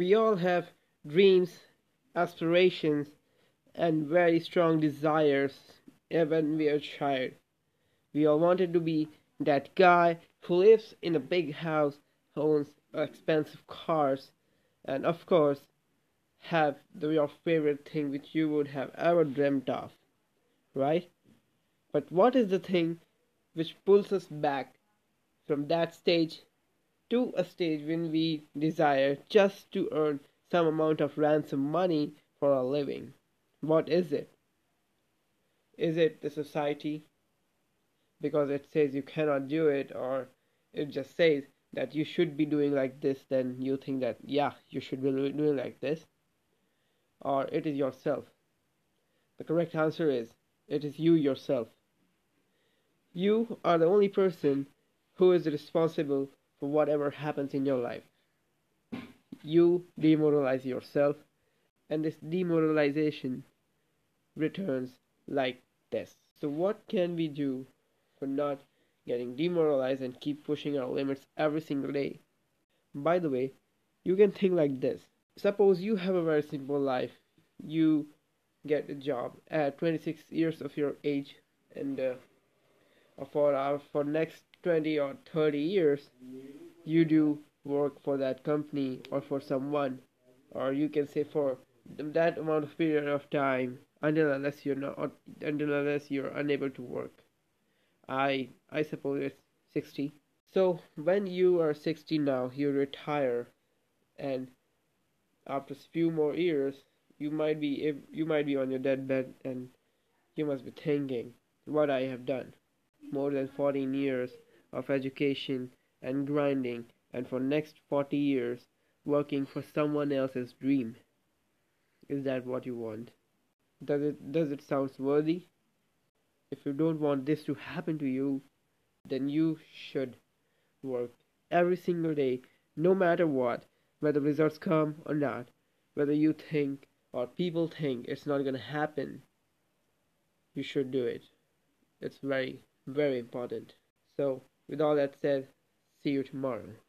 We all have dreams, aspirations, and very strong desires even when we are child. We all wanted to be that guy who lives in a big house, owns expensive cars, and of course have the, your favorite thing which you would have ever dreamt of, right? But what is the thing which pulls us back from that stage to a stage when we desire just to earn some amount of ransom money for a living? What is it? Is it the society? Because it says you cannot do it, or it just says that you should be doing like this, then you think that, yeah, you should be doing like this? Or it is yourself? The correct answer is it is you yourself. You are the only person who is responsible for whatever happens in your life. You demoralize yourself, and this demoralization returns like this. So, what can we do for not getting demoralized and keep pushing our limits every single day? By the way, you can think like this. Suppose you have a very simple life. You get a job at 26 years of your age and uh, for uh, for next 20 or 30 years you do work for that company or for someone or you can say for that amount of period of time until unless you're not until unless you're unable to work. I i suppose it's 60 so when you are 60 now you retire and after a few more years you might be you might be on your deathbed and you must be thinking what i have done more than 14 years of education and grinding and for next 40 years working for someone else's dream. Is that what you want? Does it does it sound worthy? If you don't want this to happen to you then you should work every single day no matter what whether results come or not whether you think or people think it's not going to happen. You should do it. It's very very important. So with all that said see you tomorrow